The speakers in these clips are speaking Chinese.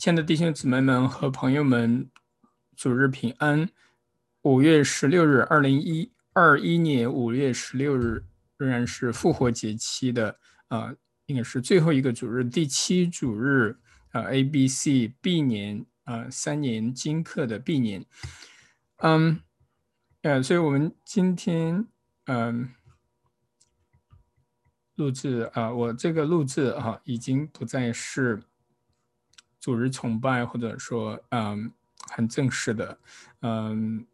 亲爱的弟兄姊妹们和朋友们，主日平安。五月十六日，二零一二一年五月十六日，仍然是复活节期的啊，应该是最后一个主日，第七主日啊，A B C B 年啊，三年金课的 B 年。嗯，呃，所以我们今天嗯录制啊，我这个录制啊，已经不再是。组织崇拜，或者说，嗯，很正式的，嗯，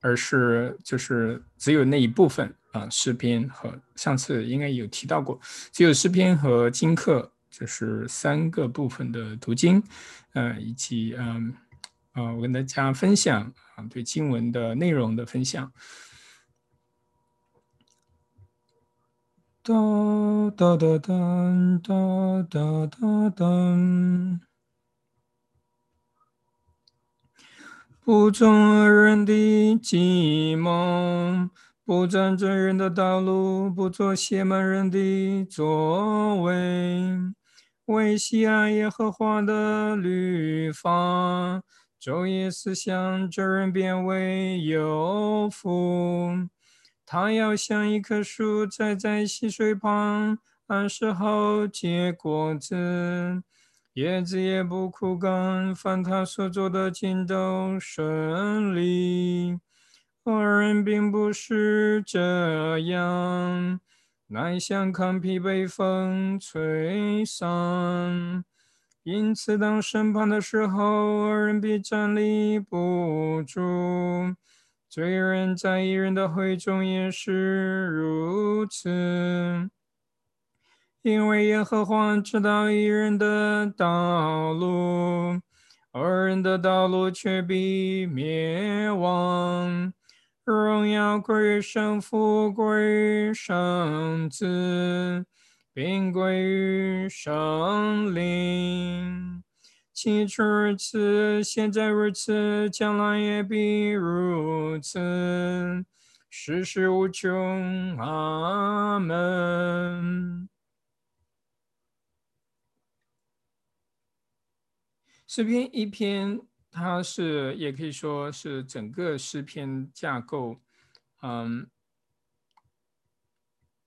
而是就是只有那一部分啊，诗篇和上次应该有提到过，只有诗篇和经课，就是三个部分的读经，呃，以及嗯，啊，我跟大家分享啊，对经文的内容的分享。哒哒哒哒哒哒哒哒，不中二人的计谋，不占真人的道路，不做邪门人的作为，为喜爱耶和华的律法，昼夜思想，这人变为有福。他要像一棵树栽在溪水旁，按时候结果子，叶子也不枯干，凡他所做的尽都顺利。二人并不是这样，乃像看疲被风吹散。因此，当审判的时候，二人必站立不住。罪人在一人的会中也是如此，因为耶和华知道一人的道路，二人的道路却必灭亡。荣耀归于神父，归于圣子，并归于圣灵。起初如此，现在如此，将来也必如此，世事无穷。阿门。诗篇一篇，它是也可以说是整个诗篇架构，嗯，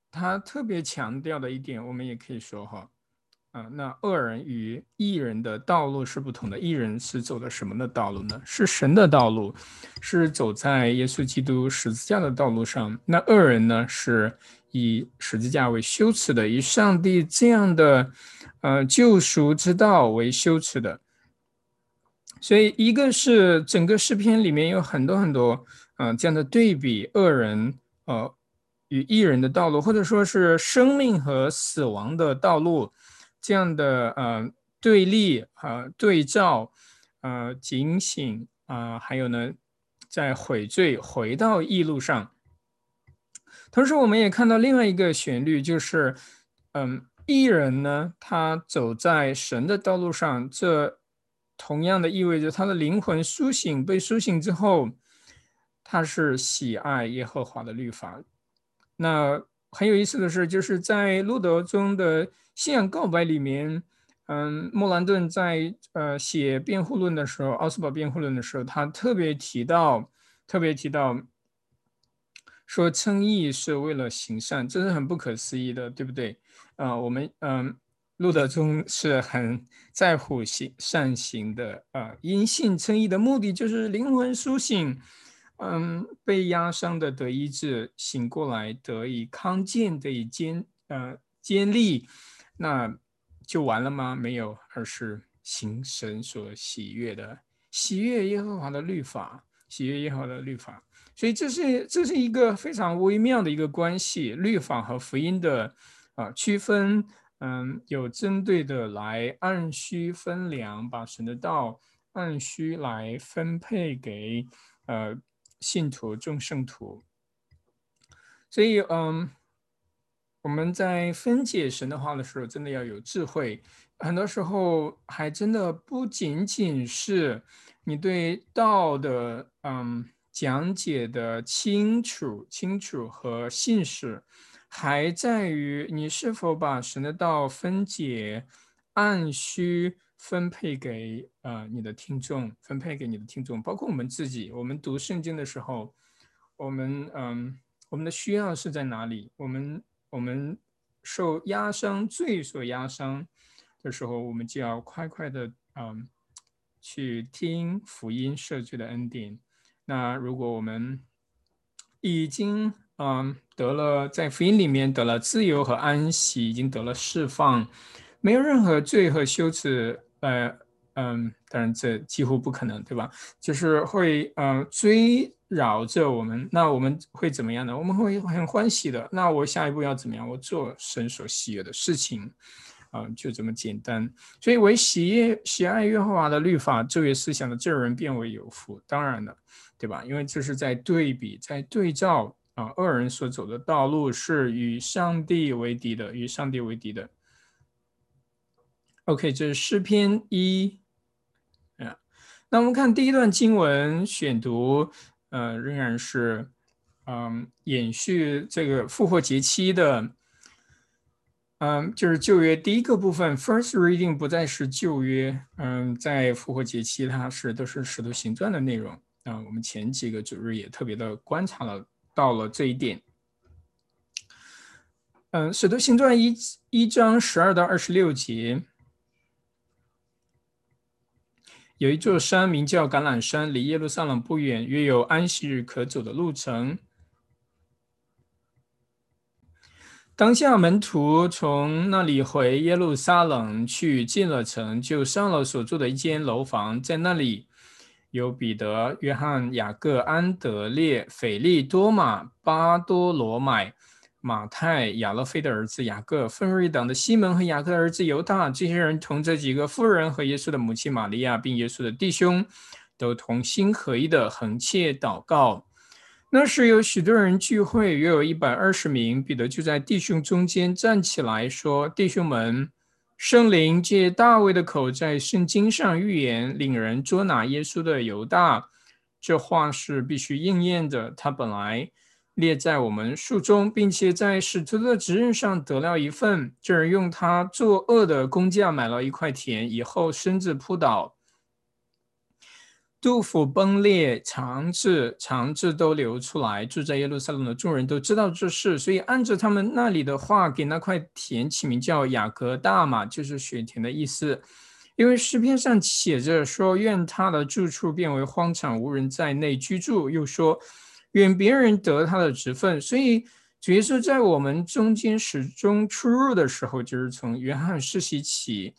它特别强调的一点，我们也可以说哈。啊，那恶人与义人的道路是不同的。义人是走的什么的道路呢？是神的道路，是走在耶稣基督十字架的道路上。那恶人呢，是以十字架为羞耻的，以上帝这样的呃救赎之道为羞耻的。所以，一个是整个诗篇里面有很多很多嗯这样的对比，恶人呃与义人的道路，或者说是生命和死亡的道路。这样的呃对立和对照，呃警醒啊，还有呢，在悔罪回到义路上。同时，我们也看到另外一个旋律，就是嗯，艺人呢，他走在神的道路上，这同样的意味着他的灵魂苏醒，被苏醒之后，他是喜爱耶和华的律法。那很有意思的是，就是在路德中的。信仰告白里面，嗯，莫兰顿在呃写辩护论的时候，奥斯堡辩护论的时候，他特别提到，特别提到，说称义是为了行善，这是很不可思议的，对不对？啊，我们嗯，路德宗是很在乎行善行的啊，因信称义的目的就是灵魂苏醒，嗯，被压伤的得医治，醒过来得以康健，得以坚呃坚立。那就完了吗？没有，而是行神所喜悦的，喜悦耶和华的律法，喜悦耶和华的律法。所以这是这是一个非常微妙的一个关系，律法和福音的啊区分，嗯，有针对的来按需分粮，把神的道按需来分配给呃信徒众圣徒。所以嗯。我们在分解神的话的时候，真的要有智慧。很多时候，还真的不仅仅是你对道的嗯讲解的清楚、清楚和信实，还在于你是否把神的道分解，按需分配给呃你的听众，分配给你的听众，包括我们自己。我们读圣经的时候，我们嗯，我们的需要是在哪里？我们我们受压伤、罪所压伤的时候，我们就要快快的嗯去听福音赦罪的恩典。那如果我们已经嗯得了在福音里面得了自由和安息，已经得了释放，没有任何罪和羞耻。呃嗯，当然这几乎不可能，对吧？就是会嗯追扰着我们，那我们会怎么样呢？我们会很欢喜的。那我下一步要怎么样？我做神所喜悦的事情，啊，就这么简单。所以为喜悦喜爱耶和华的律法、昼夜思想的这人变为有福。当然了，对吧？因为这是在对比、在对照啊，恶人所走的道路是与上帝为敌的，与上帝为敌的。OK，这是诗篇一，那我们看第一段经文选读，呃，仍然是，嗯，延续这个复活节期的，嗯，就是旧约第一个部分，First Reading 不再是旧约，嗯，在复活节期它是都是使徒行传的内容，啊，我们前几个主日也特别的观察了到了这一点，嗯，使徒行传一一章十二到二十六节。有一座山名叫橄榄山，离耶路撒冷不远，约有安息日可走的路程。当下门徒从那里回耶路撒冷去，进了城，就上了所住的一间楼房，在那里有彼得、约翰、雅各、安德烈、腓力、多马、巴多罗买。马太、亚勒菲的儿子雅各、分瑞党的西门和雅各的儿子犹大，这些人同这几个妇人和耶稣的母亲玛利亚，并耶稣的弟兄，都同心合一的横切祷告。那时有许多人聚会，约有一百二十名。彼得就在弟兄中间站起来说：“弟兄们，圣灵借大卫的口在圣经上预言，令人捉拿耶稣的犹大，这话是必须应验的。他本来。”列在我们书中，并且在使徒的职任上得了一份。就是用他作恶的工价买了一块田，以后身子扑倒，杜甫崩裂，肠子肠子都流出来。住在耶路撒冷的众人都知道这事，所以按着他们那里的话，给那块田起名叫雅各大马，就是雪田的意思。因为诗篇上写着说：“愿他的住处变为荒场，无人在内居住。”又说。愿别人得他的职分，所以主耶稣在我们中间始终出入的时候，就是从约翰世袭起，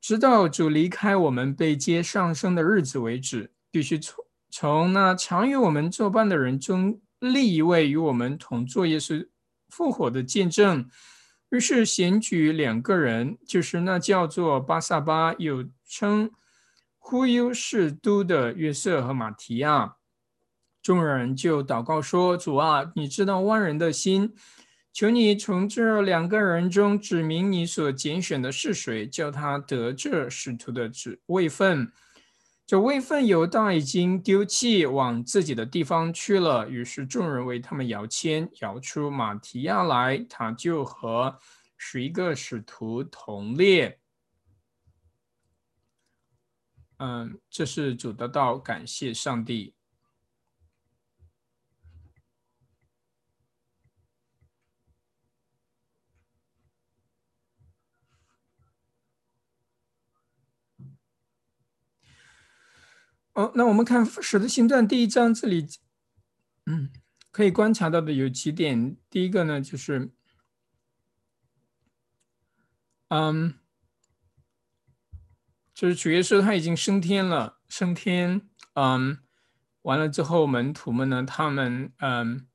直到主离开我们被接上升的日子为止，必须从从那常与我们作伴的人中立一位与我们同作耶稣复活的见证。于是选举两个人，就是那叫做巴萨巴，又称忽悠士都的约瑟和马提亚。众人就祷告说：“主啊，你知道万人的心，求你从这两个人中指明你所拣选的是谁，叫他得这使徒的职位分。这位分犹大已经丢弃，往自己的地方去了。于是众人为他们摇签，摇出马提亚来，他就和十一个使徒同列。嗯，这是主的道，感谢上帝。”哦，那我们看《使徒行传》第一章，这里，嗯，可以观察到的有几点。第一个呢，就是，嗯，就是主耶稣他已经升天了，升天，嗯，完了之后，门徒们呢，他们，嗯，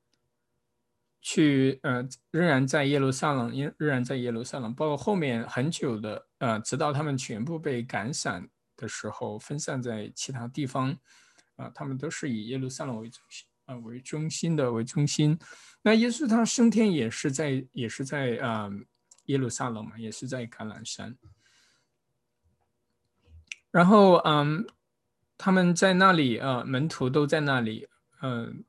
去，呃，仍然在耶路撒冷，仍仍然在耶路撒冷，包括后面很久的，呃，直到他们全部被赶散。的时候分散在其他地方，啊，他们都是以耶路撒冷为中心啊为中心的为中心。那耶稣他升天也是在也是在啊耶路撒冷嘛，也是在橄榄山。然后嗯，他们在那里啊，门徒都在那里，嗯，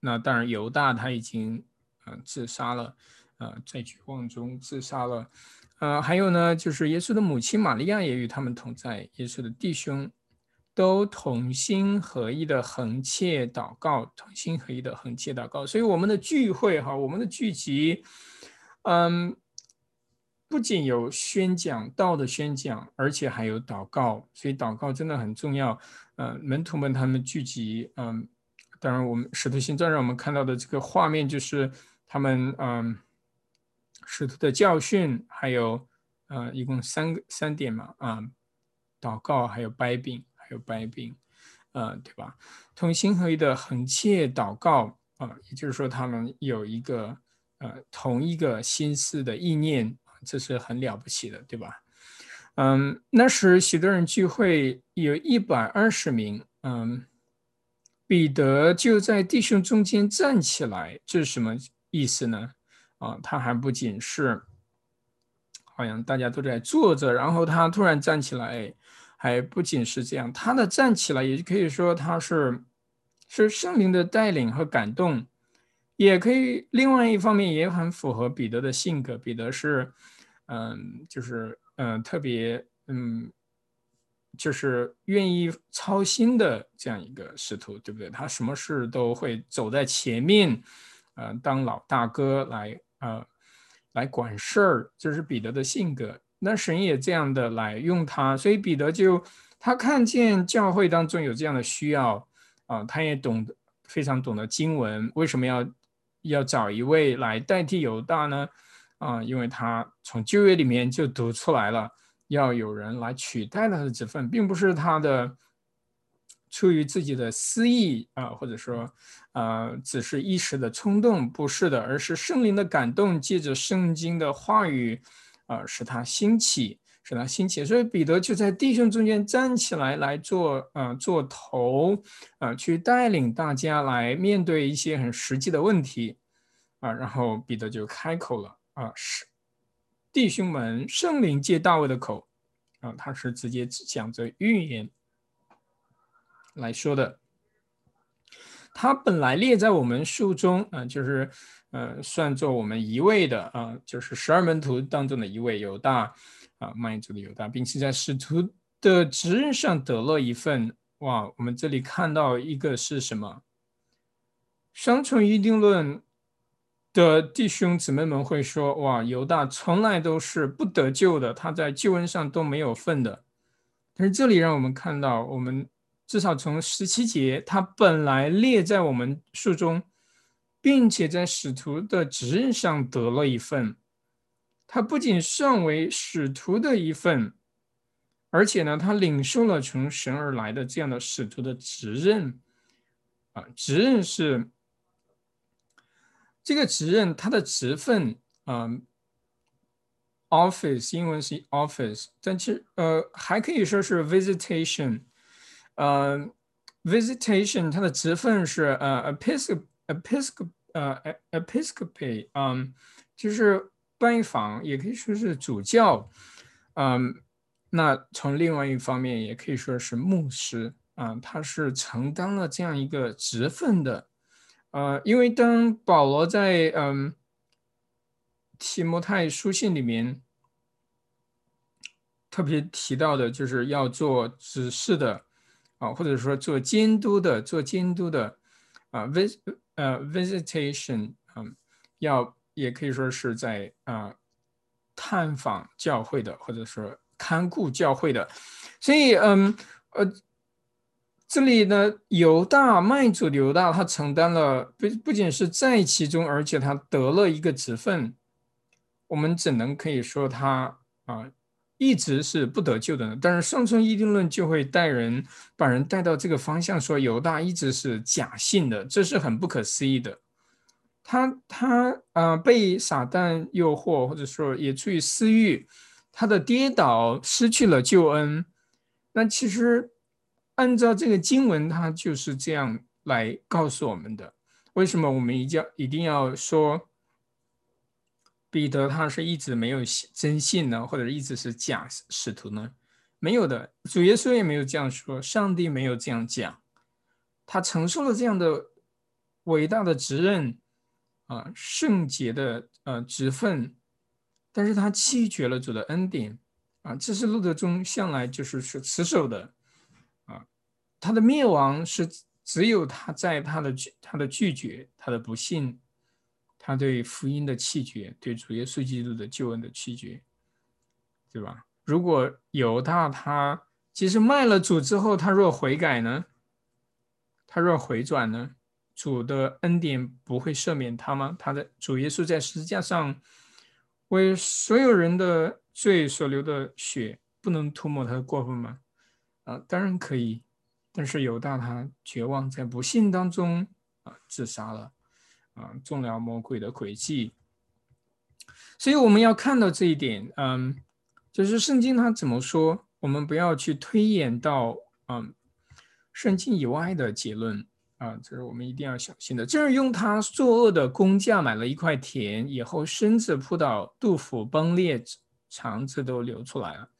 那当然犹大他已经啊自杀了，啊在绝望中自杀了。呃，还有呢，就是耶稣的母亲玛利亚也与他们同在，耶稣的弟兄都同心合一的横切祷告，同心合一的横切祷告。所以我们的聚会哈，我们的聚集，嗯，不仅有宣讲道的宣讲，而且还有祷告。所以祷告真的很重要。呃，门徒们他们聚集，嗯，当然我们使徒行传让我们看到的这个画面就是他们，嗯。使徒的教训，还有，呃，一共三个三点嘛，啊，祷告，还有掰饼，还有掰饼，呃，对吧？同心合一的横切祷告，啊，也就是说他们有一个，呃，同一个心思的意念，这是很了不起的，对吧？嗯，那时许多人聚会，有一百二十名，嗯，彼得就在弟兄中间站起来，这是什么意思呢？啊，他还不仅是，好像大家都在坐着，然后他突然站起来，还不仅是这样，他的站起来也可以说他是是圣灵的带领和感动，也可以另外一方面也很符合彼得的性格，彼得是，嗯，就是嗯特别嗯，就是愿意操心的这样一个使徒，对不对？他什么事都会走在前面，呃，当老大哥来。啊，来管事儿，这是彼得的性格。那神也这样的来用他，所以彼得就他看见教会当中有这样的需要啊，他也懂得非常懂得经文，为什么要要找一位来代替犹大呢？啊，因为他从旧约里面就读出来了，要有人来取代他的职分，并不是他的。出于自己的私意啊，或者说，呃，只是一时的冲动，不是的，而是圣灵的感动，借着圣经的话语，啊，使他兴起，使他兴起。所以彼得就在弟兄中间站起来，来做，呃，做头，啊，去带领大家来面对一些很实际的问题，啊，然后彼得就开口了，啊，是弟兄们，圣灵借大卫的口，啊，他是直接讲着预言。来说的，他本来列在我们书中啊，就是呃，算作我们一位的啊，就是十二门徒当中的一位犹大啊，曼族的犹大，并且在使徒的职任上得了一份哇。我们这里看到一个是什么？双重预定论的弟兄姊妹们会说哇，犹大从来都是不得救的，他在救恩上都没有份的。但是这里让我们看到我们。至少从十七节，他本来列在我们书中，并且在使徒的职任上得了一份。他不仅上为使徒的一份，而且呢，他领受了从神而来的这样的使徒的职任。啊，职任是这个职任，他的职分啊，office 英文是 office，但其呃还可以说是 visitation。呃，visitation 它的职分是呃 episcop episcop 呃 episcopae，嗯，就是拜访，也可以说是主教，嗯，那从另外一方面也可以说是牧师啊，他是承担了这样一个职分的，呃，因为当保罗在嗯提摩太书信里面特别提到的，就是要做指示的。啊，或者说做监督的，做监督的，啊，vis 呃 visitation 啊，要也可以说是在啊探访教会的，或者说看顾教会的，所以嗯呃，这里呢犹大卖主犹大他承担了不不仅是在其中，而且他得了一个职分，我们只能可以说他啊。一直是不得救的，但是双重一定论就会带人把人带到这个方向，说犹大一直是假信的，这是很不可思议的。他他啊被撒旦诱惑，或者说也出于私欲，他的跌倒失去了救恩。那其实按照这个经文，他就是这样来告诉我们的。为什么我们一定要一定要说？彼得他是一直没有真信呢，或者一直是假使徒呢？没有的，主耶稣也没有这样说，上帝没有这样讲，他承受了这样的伟大的责任啊，圣洁的呃职分但是他弃绝了主的恩典。啊，这是路德宗向来就是是持守的。啊，他的灭亡是只有他在他的他的拒绝，他的不信，他对福音的弃绝，对主耶稣基督的救恩的弃绝，对吧？如果犹大他其实卖了主之后，他若悔改呢？他若回转呢？主的恩典不会赦免他吗？他的主耶稣在十字架上为所有人的罪所流的血，不能涂抹他的过分吗？啊，当然可以。但是犹大他绝望，在不幸当中啊自杀了，啊中了魔鬼的诡计。所以我们要看到这一点，嗯。就是圣经它怎么说，我们不要去推演到嗯圣经以外的结论啊，这是我们一定要小心的。就是用他作恶的工价买了一块田，以后身子扑倒，肚腹崩裂，肠子都流出来了。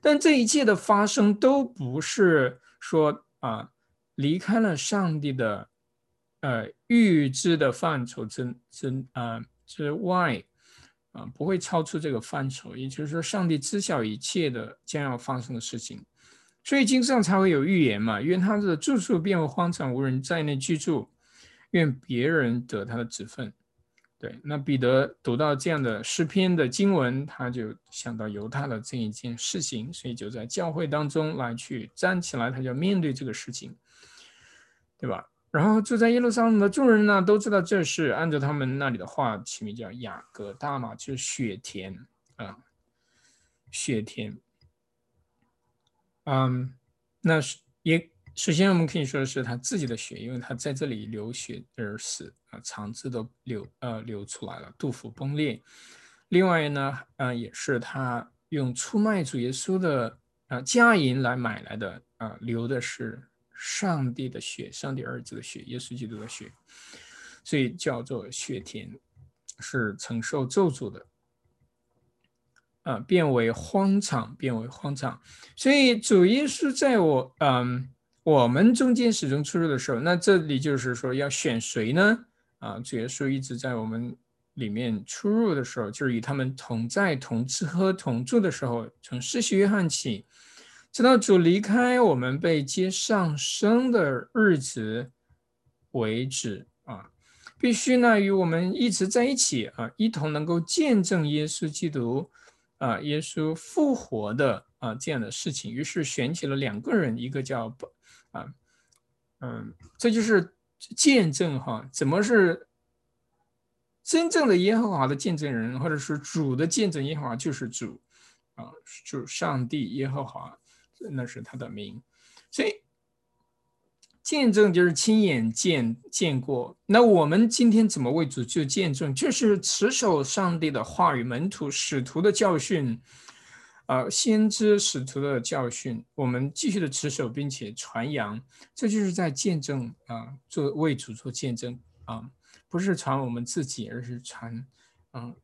但这一切的发生都不是说啊离开了上帝的呃预知的范畴之之啊之外。啊，不会超出这个范畴，也就是说，上帝知晓一切的将要发生的事情，所以经上才会有预言嘛。愿他的住处变为荒场，无人在内居住；愿别人得他的子分。对，那彼得读到这样的诗篇的经文，他就想到犹太的这一件事情，所以就在教会当中来去站起来，他就面对这个事情，对吧？然后住在耶路撒冷的众人呢，都知道这是按照他们那里的话起名叫雅各大嘛，就是雪田啊，雪田。嗯，那是也首先我们可以说的是他自己的血，因为他在这里流血而死啊，肠子都流呃流出来了，肚腹崩裂。另外呢，啊也是他用出卖主耶稣的啊家银来买来的啊，流的是。上帝的血，上帝儿子的血，耶稣基督的血，所以叫做血田，是承受咒诅的，啊，变为荒场，变为荒场。所以主耶稣在我，嗯，我们中间始终出入的时候，那这里就是说要选谁呢？啊，主耶稣一直在我们里面出入的时候，就是与他们同在、同吃喝、同住的时候，从施洗约翰起。直到主离开我们被接上升的日子为止啊，必须呢与我们一直在一起啊，一同能够见证耶稣基督啊，耶稣复活的啊这样的事情。于是选起了两个人，一个叫啊，嗯，这就是见证哈，怎么是真正的耶和华的见证人，或者是主的见证耶和华就是主啊，主上帝耶和华。那是他的名，所以见证就是亲眼见见过。那我们今天怎么为主就见证？就是持守上帝的话语，门徒使徒的教训，啊，先知使徒的教训，我们继续的持守，并且传扬。这就是在见证啊，做为主做见证啊，不是传我们自己，而是传嗯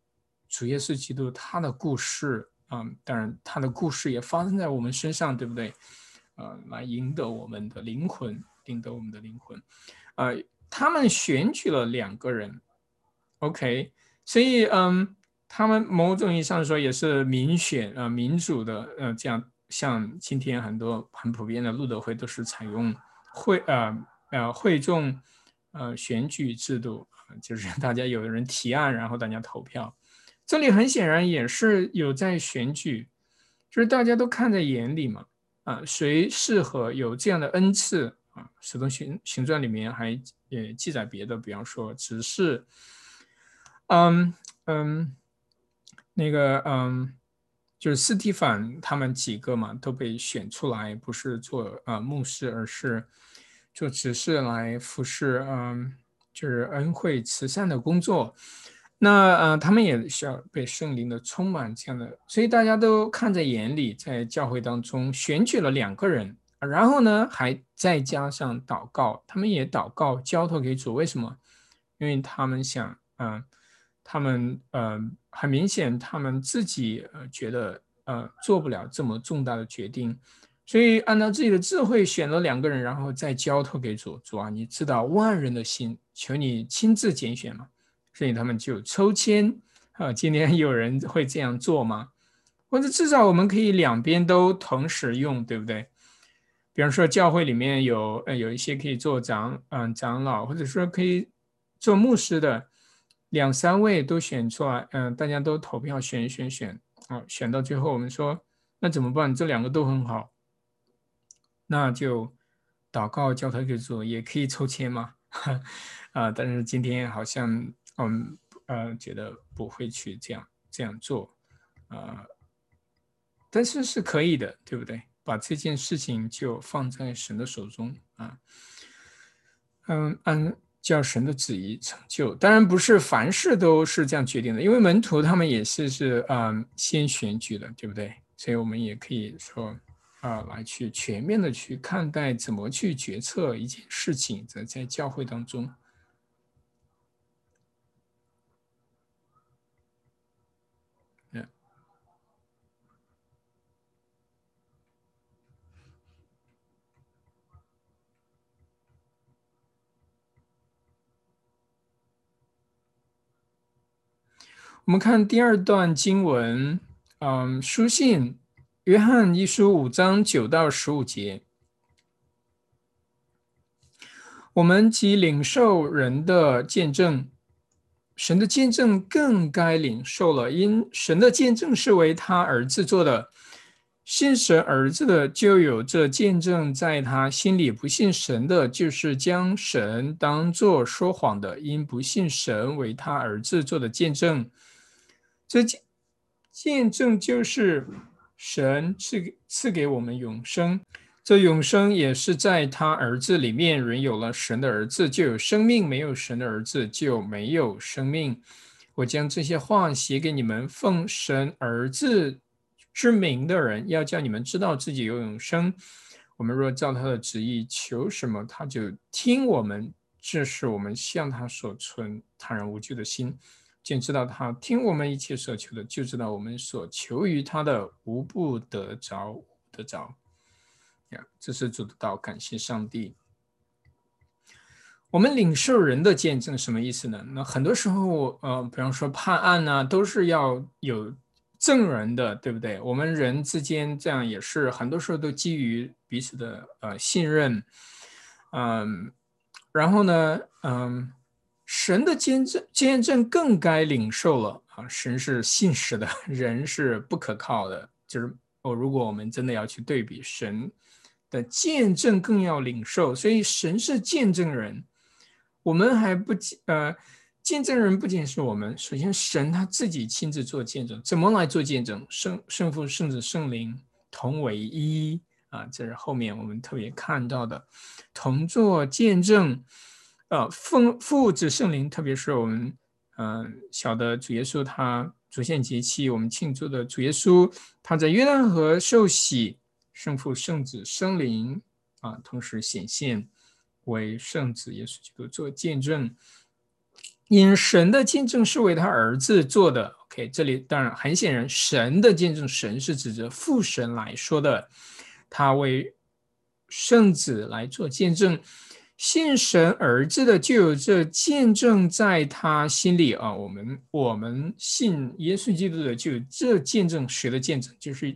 主耶稣基督他的故事。嗯，当然，他的故事也发生在我们身上，对不对？呃，来赢得我们的灵魂，赢得我们的灵魂。呃，他们选举了两个人，OK，所以，嗯，他们某种意义上说也是民选啊，民主的，呃，这样像今天很多很普遍的路德会都是采用会，呃，呃，会众，呃，选举制度，就是大家有的人提案，然后大家投票。这里很显然也是有在选举，就是大家都看在眼里嘛，啊，谁适合有这样的恩赐啊？《使徒行行传》里面还也记载别的，比方说只是，嗯嗯，那个嗯，就是斯提凡他们几个嘛都被选出来，不是做啊牧师，而是做执事来服侍，嗯，就是恩惠慈善的工作。那呃，他们也需要被圣灵的充满，这样的，所以大家都看在眼里，在教会当中选举了两个人，然后呢，还再加上祷告，他们也祷告交托给主。为什么？因为他们想，嗯，他们呃，很明显，他们自己呃觉得呃做不了这么重大的决定，所以按照自己的智慧选了两个人，然后再交托给主。主啊，你知道万人的心，求你亲自拣选嘛。所以他们就抽签啊，今天有人会这样做吗？或者至少我们可以两边都同时用，对不对？比方说教会里面有呃有一些可以做长嗯长老，或者说可以做牧师的，两三位都选出来，嗯，大家都投票选选选，啊，选到最后我们说那怎么办？这两个都很好，那就祷告叫他去做，也可以抽签嘛，啊，但是今天好像嗯呃觉得不会去这样这样做，啊。但是是可以的，对不对？把这件事情就放在神的手中啊，嗯，按叫神的旨意成就。当然不是凡事都是这样决定的，因为门徒他们也是是嗯先选举的，对不对？所以我们也可以说啊，来去全面的去看待怎么去决策一件事情，在在教会当中。我们看第二段经文，嗯，书信约翰一书五章九到十五节，我们即领受人的见证，神的见证更该领受了，因神的见证是为他儿子做的，信神儿子的就有这见证在他心里，不信神的，就是将神当作说谎的，因不信神为他儿子做的见证。这见见证就是神赐给赐给我们永生，这永生也是在他儿子里面。人有了神的儿子，就有生命；没有神的儿子，就没有生命。我将这些话写给你们，奉神儿子之名的人，要叫你们知道自己有永生。我们若照他的旨意求什么，他就听我们。这是我们向他所存坦然无惧的心。先知道他听我们一切所求的，就知道我们所求于他的无不得着，得着。呀，这是主的道，感谢上帝。我们领受人的见证什么意思呢？那很多时候，呃，比方说判案呢，都是要有证人的，对不对？我们人之间这样也是，很多时候都基于彼此的呃信任，嗯，然后呢，嗯。神的见证，见证更该领受了啊！神是信实的，人是不可靠的。就是哦，如果我们真的要去对比，神的见证更要领受。所以神是见证人，我们还不呃，见证人不仅是我们，首先神他自己亲自做见证，怎么来做见证？圣圣父、圣子、圣灵同为一啊！这是后面我们特别看到的，同做见证。呃，父父子圣灵，特别是我们，嗯，小的主耶稣，他主现节期，我们庆祝的主耶稣，他在约旦河受洗，圣父、圣子、圣灵啊，同时显现为圣子耶稣基督做见证，因神的见证是为他儿子做的。OK，这里当然很显然，神的见证，神是指着父神来说的，他为圣子来做见证。信神儿子的就有这见证在他心里啊！我们我们信耶稣基督的就有这见证，谁的见证？就是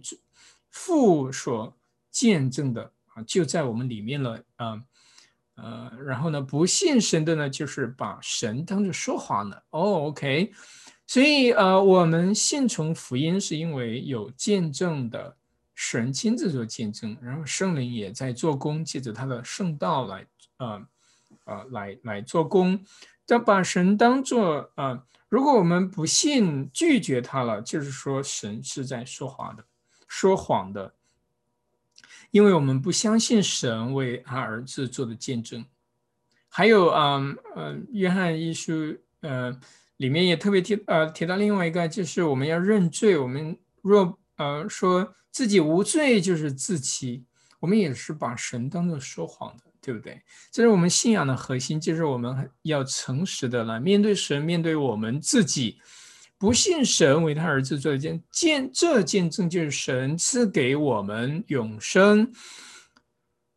父所见证的啊，就在我们里面了啊呃，然后呢，不信神的呢，就是把神当作说谎的哦。OK，所以呃，我们信从福音是因为有见证的神亲自做见证，然后圣灵也在做工，借着他的圣道来。啊，啊，来来做工，要把神当做啊。如果我们不信，拒绝他了，就是说神是在说谎的，说谎的，因为我们不相信神为他儿子做的见证。还有啊，嗯，约翰一书，呃，里面也特别提，呃，提到另外一个，就是我们要认罪。我们若呃说自己无罪，就是自欺，我们也是把神当做说谎的。对不对？这是我们信仰的核心，就是我们要诚实的来面对神，面对我们自己。不信神为他儿子做见见，这见证就是神赐给我们永生。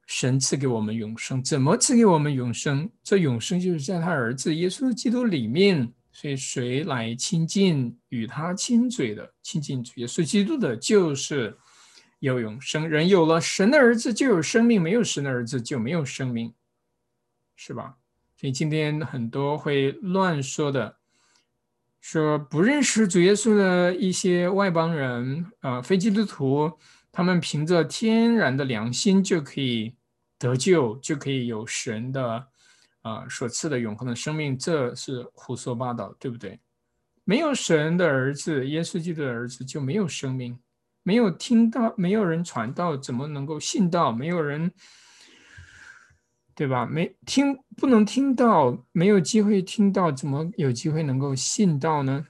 神赐给我们永生，怎么赐给我们永生？这永生就是在他儿子耶稣基督里面所以谁来亲近与他亲嘴的，亲近主耶稣基督的，就是有永生。人有了神的儿子就有生命，没有神的儿子就没有生命，是吧？所以今天很多会乱说的，说不认识主耶稣的一些外邦人，啊，非基督徒，他们凭着天然的良心就可以得救，就可以有神的。啊，所赐的永恒的生命，这是胡说八道，对不对？没有神的儿子，耶稣基督的儿子就没有生命，没有听到，没有人传道，怎么能够信道？没有人，对吧？没听，不能听到，没有机会听到，怎么有机会能够信道呢？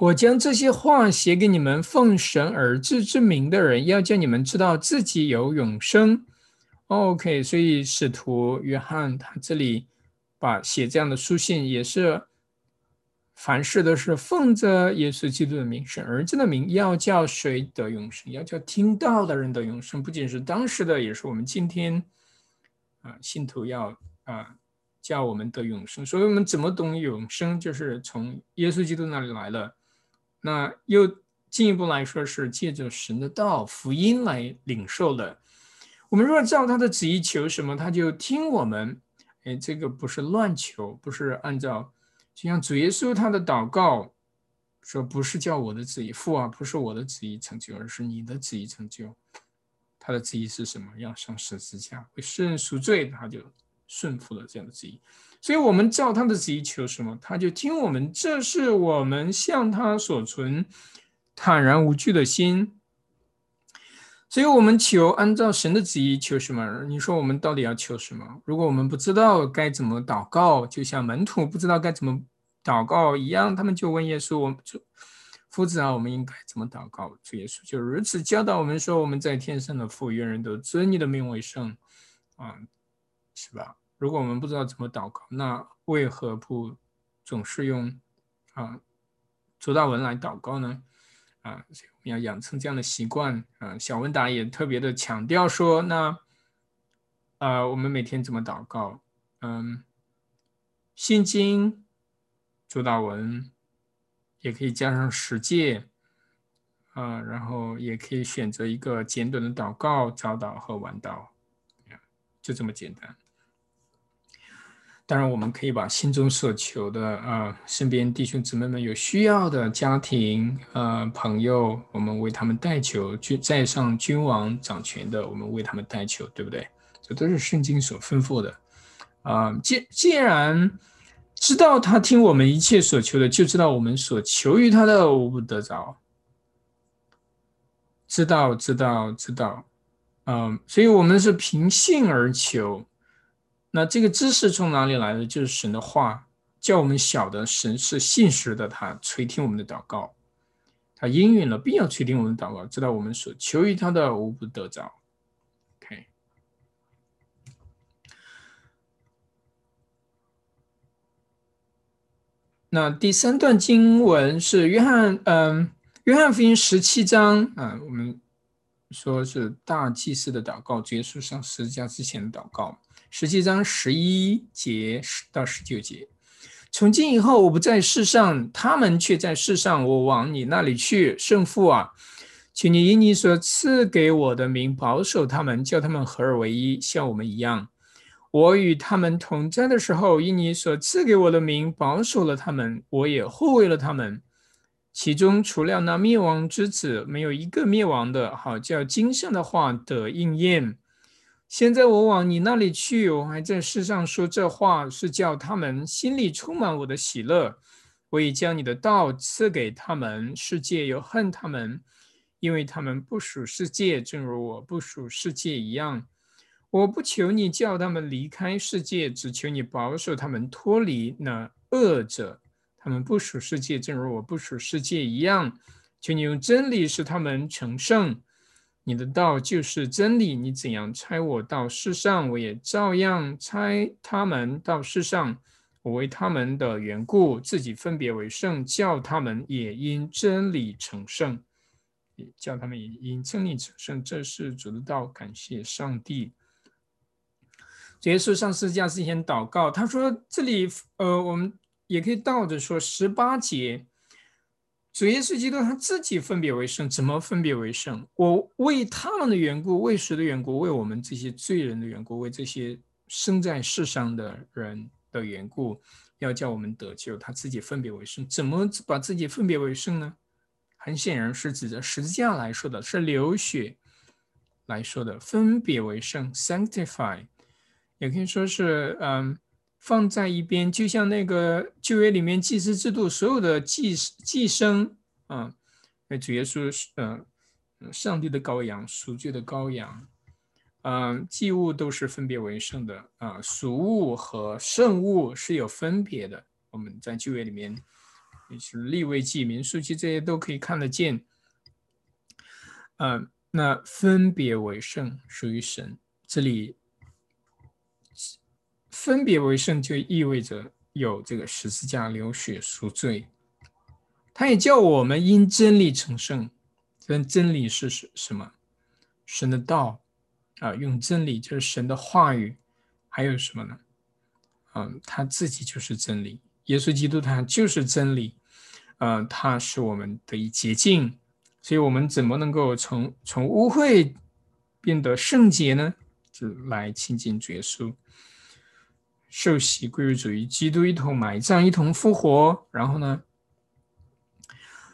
我将这些话写给你们，奉神儿子之名的人，要叫你们知道自己有永生。OK，所以使徒约翰他这里把写这样的书信，也是凡事都是奉着耶稣基督的名，是儿子的名，要叫谁得永生？要叫听到的人得永生，不仅是当时的，也是我们今天啊信徒要啊叫我们得永生。所以我们怎么懂永生？就是从耶稣基督那里来的。那又进一步来说，是借着神的道、福音来领受的。我们若照他的旨意求什么，他就听我们。哎，这个不是乱求，不是按照，就像主耶稣他的祷告说，不是叫我的旨意父啊，不是我的旨意成就，而是你的旨意成就。他的旨意是什么？要上十字架为世人赎罪，他就顺服了这样的旨意。所以，我们照他的旨意求什么，他就听我们。这是我们向他所存坦然无惧的心。所以我们求按照神的旨意求什么？你说我们到底要求什么？如果我们不知道该怎么祷告，就像门徒不知道该怎么祷告一样，他们就问耶稣：“我们主夫子啊，我们应该怎么祷告？”主耶稣就如此教导我们说：“我们在天上的父，愿人都尊你的名为圣。”啊，是吧？如果我们不知道怎么祷告，那为何不总是用啊主祷文来祷告呢？啊，所以我们要养成这样的习惯。啊，小文达也特别的强调说，那，呃，我们每天怎么祷告？嗯，心经、主祷文，也可以加上十诫，啊，然后也可以选择一个简短的祷告，早祷和晚祷，就这么简单。当然，我们可以把心中所求的啊，身边弟兄姊妹们有需要的家庭呃朋友，我们为他们代求；君在上君王掌权的，我们为他们代求，对不对？这都是圣经所吩咐的啊。既既然知道他听我们一切所求的，就知道我们所求于他的无不得着。知道，知道，知道，嗯，所以我们是凭信而求。那这个知识从哪里来的？就是神的话，叫我们晓得神是信实的，他垂听我们的祷告，他应允了，必要垂听我们的祷告，知道我们所求于他的无不得着。OK。那第三段经文是约翰，嗯，约翰福音十七章啊，我们说是大祭司的祷告，结束上十字架之前的祷告。十七章十一节十到十九节，从今以后我不在世上，他们却在世上。我往你那里去，圣父啊，请你以你所赐给我的名保守他们，叫他们合而为一，像我们一样。我与他们同在的时候，以你所赐给我的名保守了他们，我也护卫了他们。其中除了那灭亡之子，没有一个灭亡的。好叫经上的话得应验。现在我往你那里去，我还在世上说这话，是叫他们心里充满我的喜乐。我已将你的道赐给他们，世界又恨他们，因为他们不属世界，正如我不属世界一样。我不求你叫他们离开世界，只求你保守他们脱离那恶者。他们不属世界，正如我不属世界一样。求你用真理使他们成圣。你的道就是真理，你怎样差我到世上，我也照样差他们到世上。我为他们的缘故，自己分别为圣，叫他们也因真理成圣，也叫他们也因真理成圣。这是主的道，感谢上帝。耶稣上十字架之前祷告，他说：“这里，呃，我们也可以倒着说，十八节，主耶稣基督他自己分别为圣，怎么分别为圣？我为他们的缘故，为谁的缘故？为我们这些罪人的缘故，为这些生在世上的人的缘故，要叫我们得救。他自己分别为圣，怎么把自己分别为圣呢？很显然是指着十字架来说的，是流血来说的，分别为圣，sanctify，也可以说是嗯。放在一边，就像那个旧约里面祭祀制度，所有的祭祭牲啊，那主耶稣是嗯，上帝的羔羊，赎罪的羔羊，嗯，祭物都是分别为圣的啊，俗物和圣物是有分别的。我们在旧约里面，是立位祭、民数记这些都可以看得见。嗯，那分别为圣属于神，这里。分别为圣，就意味着有这个十字架流血赎罪。他也叫我们因真理成圣。真真理是什什么？神的道啊，用真理就是神的话语。还有什么呢？嗯，他自己就是真理。耶稣基督他就是真理。嗯，他是我们的一捷径。所以，我们怎么能够从从污秽变得圣洁呢？就来亲近耶稣。受洗归于主，义基督一同埋葬，一同复活。然后呢，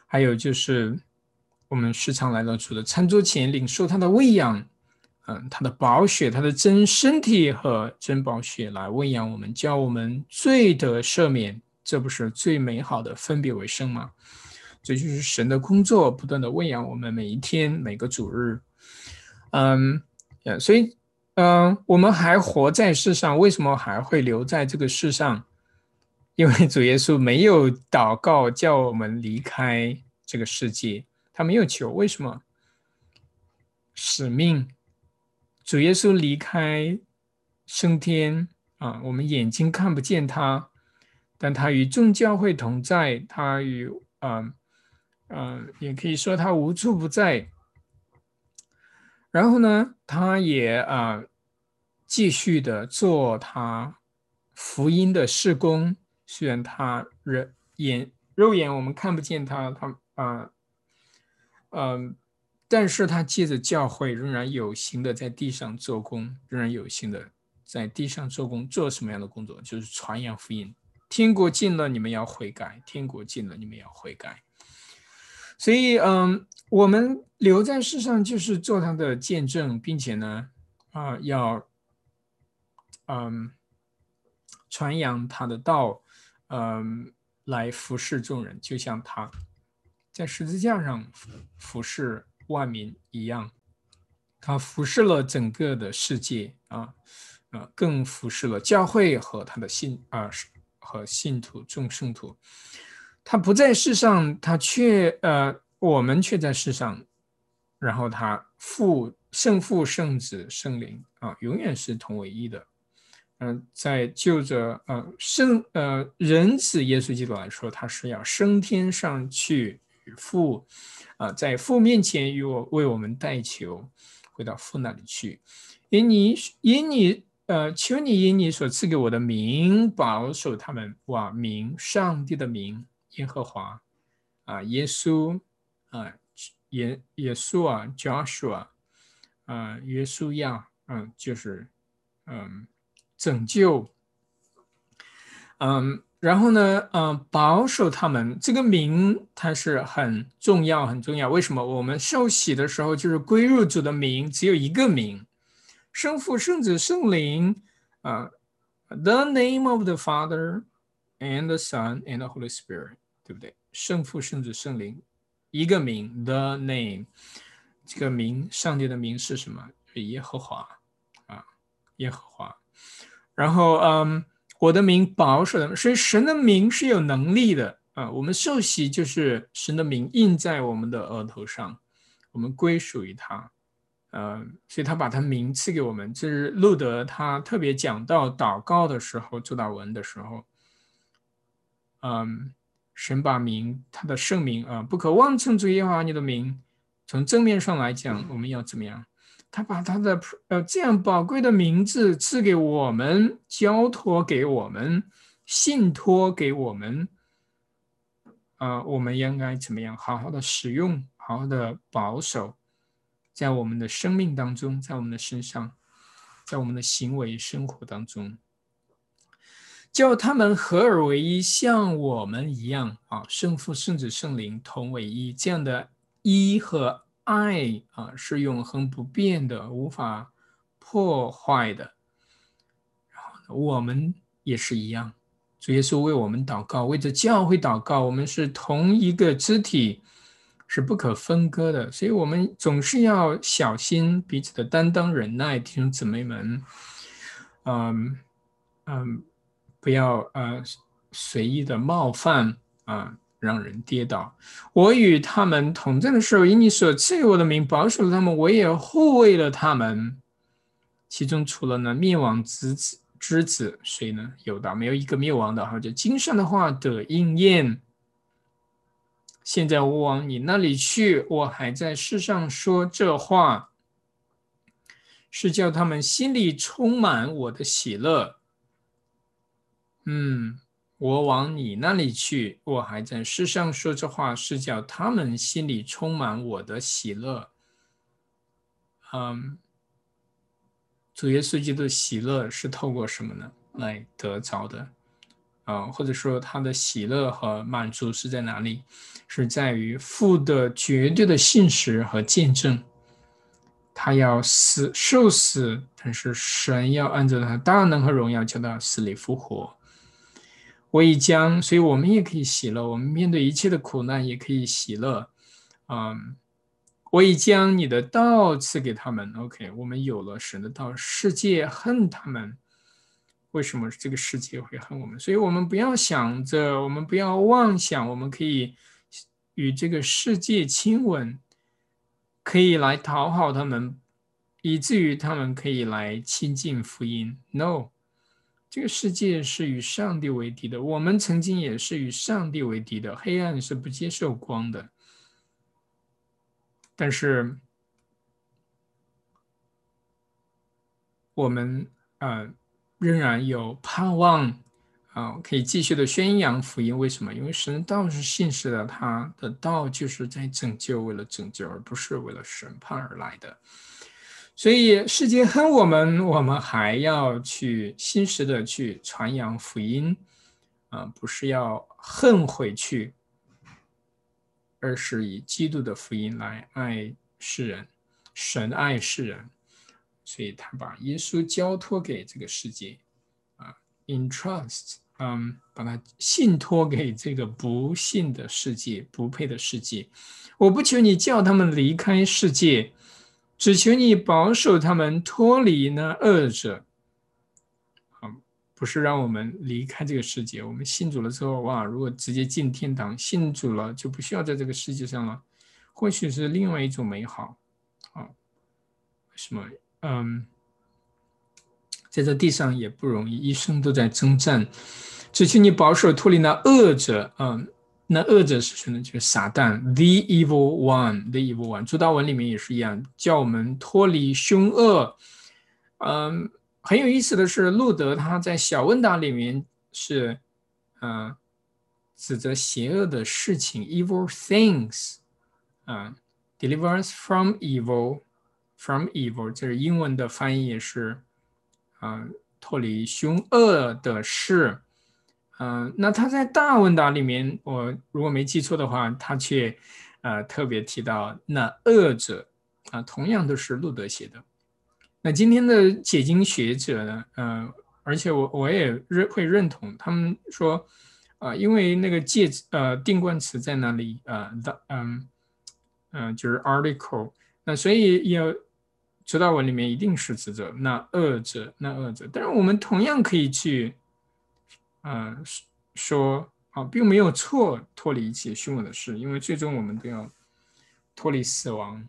还有就是我们时常来到主的餐桌前，领受他的喂养，嗯，他的宝血，他的真身体和真宝血来喂养我们，教我们罪得赦免。这不是最美好的分别为圣吗？这就是神的工作，不断的喂养我们，每一天每个主日，嗯，呃，所以。嗯，我们还活在世上，为什么还会留在这个世上？因为主耶稣没有祷告叫我们离开这个世界，他没有求。为什么？使命，主耶稣离开升天啊，我们眼睛看不见他，但他与众教会同在，他与啊嗯，也可以说他无处不在。然后呢，他也啊继续的做他福音的事工，虽然他人眼肉眼我们看不见他，他啊嗯，但是他借着教会仍然有形的在地上做工，仍然有形的在地上做工，做什么样的工作？就是传扬福音。天国近了，你们要悔改；天国近了，你们要悔改。所以，嗯，我们留在世上就是做他的见证，并且呢，啊，要，嗯，传扬他的道，嗯，来服侍众人，就像他在十字架上服侍万民一样，他服侍了整个的世界啊，啊，更服侍了教会和他的信啊和信徒众圣徒。他不在世上，他却呃，我们却在世上，然后他父圣父圣子圣灵啊，永远是同为一的。嗯，在就着呃圣呃人子耶稣基督来说，他是要升天上去与父啊，在父面前与我为我们代求，回到父那里去。因你因你呃，求你因你所赐给我的名保守他们，哇，名上帝的名。耶和华啊，耶稣啊，耶耶稣啊，Joshua 啊，耶稣亚，嗯，就是嗯，拯救，嗯，然后呢，嗯，保守他们这个名，它是很重要，很重要。为什么？我们受洗的时候就是归入主的名，只有一个名，圣父、圣子、圣灵啊，The name of the Father and the Son and the Holy Spirit。对不对？圣父、圣子、圣灵，一个名，the name，这个名，上帝的名是什么？耶和华啊，耶和华。然后，嗯，我的名保守的，所以神的名是有能力的啊。我们受洗就是神的名印在我们的额头上，我们归属于他，嗯，所以他把他名赐给我们。这是路德他特别讲到祷告的时候，做祷文的时候，嗯。神把名，他的圣名啊，不可妄称主耶和华你的名。从正面上来讲，我们要怎么样？他把他的呃这样宝贵的名字赐给我们，交托给我们，信托给我们，呃，我们应该怎么样好好的使用，好好的保守，在我们的生命当中，在我们的身上，在我们的行为生活当中，叫他们合而为一，像我们一样啊，圣父、圣子、圣灵同为一，这样的一和爱啊，是永恒不变的，无法破坏的。然后我们也是一样。主耶稣为我们祷告，为着教会祷告。我们是同一个肢体，是不可分割的。所以，我们总是要小心彼此的担当、忍耐，弟兄姊妹们。嗯嗯，不要呃随意的冒犯啊，让人跌倒。我与他们同在的时候，以你所赐予我的名保守了他们，我也护卫了他们。其中除了呢灭亡之子。之子谁呢？有的没有一个灭亡的，哈，就经上的话的应验。现在我往你那里去，我还在世上说这话，是叫他们心里充满我的喜乐。嗯，我往你那里去，我还在世上说这话，是叫他们心里充满我的喜乐。嗯。主耶稣基督的喜乐是透过什么呢来得着的？啊，或者说他的喜乐和满足是在哪里？是在于父的绝对的信实和见证。他要死受死，但是神要按照他大能和荣耀叫他死里复活。我已将，所以我们也可以喜乐。我们面对一切的苦难也可以喜乐。嗯。我已将你的道赐给他们。OK，我们有了神的道，世界恨他们。为什么这个世界会恨我们？所以我们不要想着，我们不要妄想，我们可以与这个世界亲吻，可以来讨好他们，以至于他们可以来亲近福音。No，这个世界是与上帝为敌的。我们曾经也是与上帝为敌的。黑暗是不接受光的。但是，我们呃仍然有盼望啊，可以继续的宣扬福音。为什么？因为神道是信实的，他的道就是在拯救，为了拯救，而不是为了审判而来的。所以世界恨我们，我们还要去心实的去传扬福音啊，不是要恨回去。而是以基督的福音来爱世人，神爱世人，所以他把耶稣交托给这个世界，啊，entrust，嗯，把它信托给这个不信的世界，不配的世界。我不求你叫他们离开世界，只求你保守他们脱离那恶者。不是让我们离开这个世界。我们信主了之后，哇，如果直接进天堂，信主了就不需要在这个世界上了，或许是另外一种美好啊。什么？嗯，在这地上也不容易，一生都在征战。只求你保守脱离那恶者，嗯，那恶者是谁呢？就是撒旦，the evil one，the evil one。主道文里面也是一样，叫我们脱离凶恶，嗯。很有意思的是，路德他在小问答里面是，嗯，指责邪恶的事情，evil things，啊，delivers from evil，from evil，这是英文的翻译也是，啊，脱离凶恶的事，嗯，那他在大问答里面，我如果没记错的话，他却，呃，特别提到那恶者，啊，同样都是路德写的。那今天的解经学者呢？嗯，而且我我也认会认同他们说，啊，因为那个介呃定冠词在那里啊的嗯嗯就是 article，那所以要指导文里面一定是指责那恶者那恶者，但是我们同样可以去嗯说啊，并没有错脱离一切凶恶的事，因为最终我们都要脱离死亡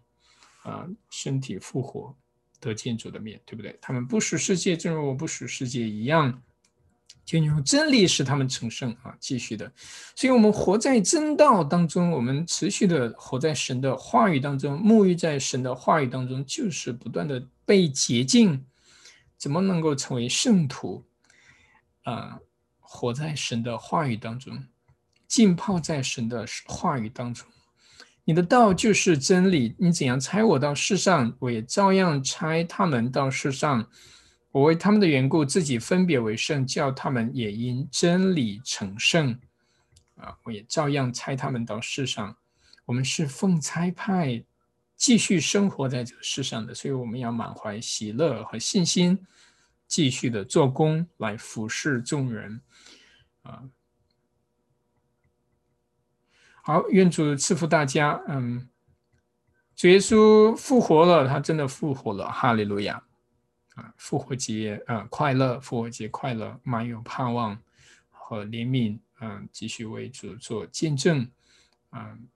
啊，身体复活。得建筑的面对不对？他们不属世界，正如我不属世界一样，就用真理使他们成圣啊！继续的，所以我们活在真道当中，我们持续的活在神的话语当中，沐浴在神的话语当中，就是不断的被洁净。怎么能够成为圣徒啊？活在神的话语当中，浸泡在神的话语当中。你的道就是真理，你怎样差我到世上，我也照样差他们到世上。我为他们的缘故，自己分别为圣，叫他们也因真理成圣。啊，我也照样差他们到世上。我们是奉差派，继续生活在这个世上的，所以我们要满怀喜乐和信心，继续的做工来服侍众人。啊。好，愿主赐福大家。嗯，主耶稣复活了，他真的复活了，哈利路亚！啊，复活节啊，快乐！复活节快乐，满有盼望和怜悯。嗯，继续为主做见证。嗯。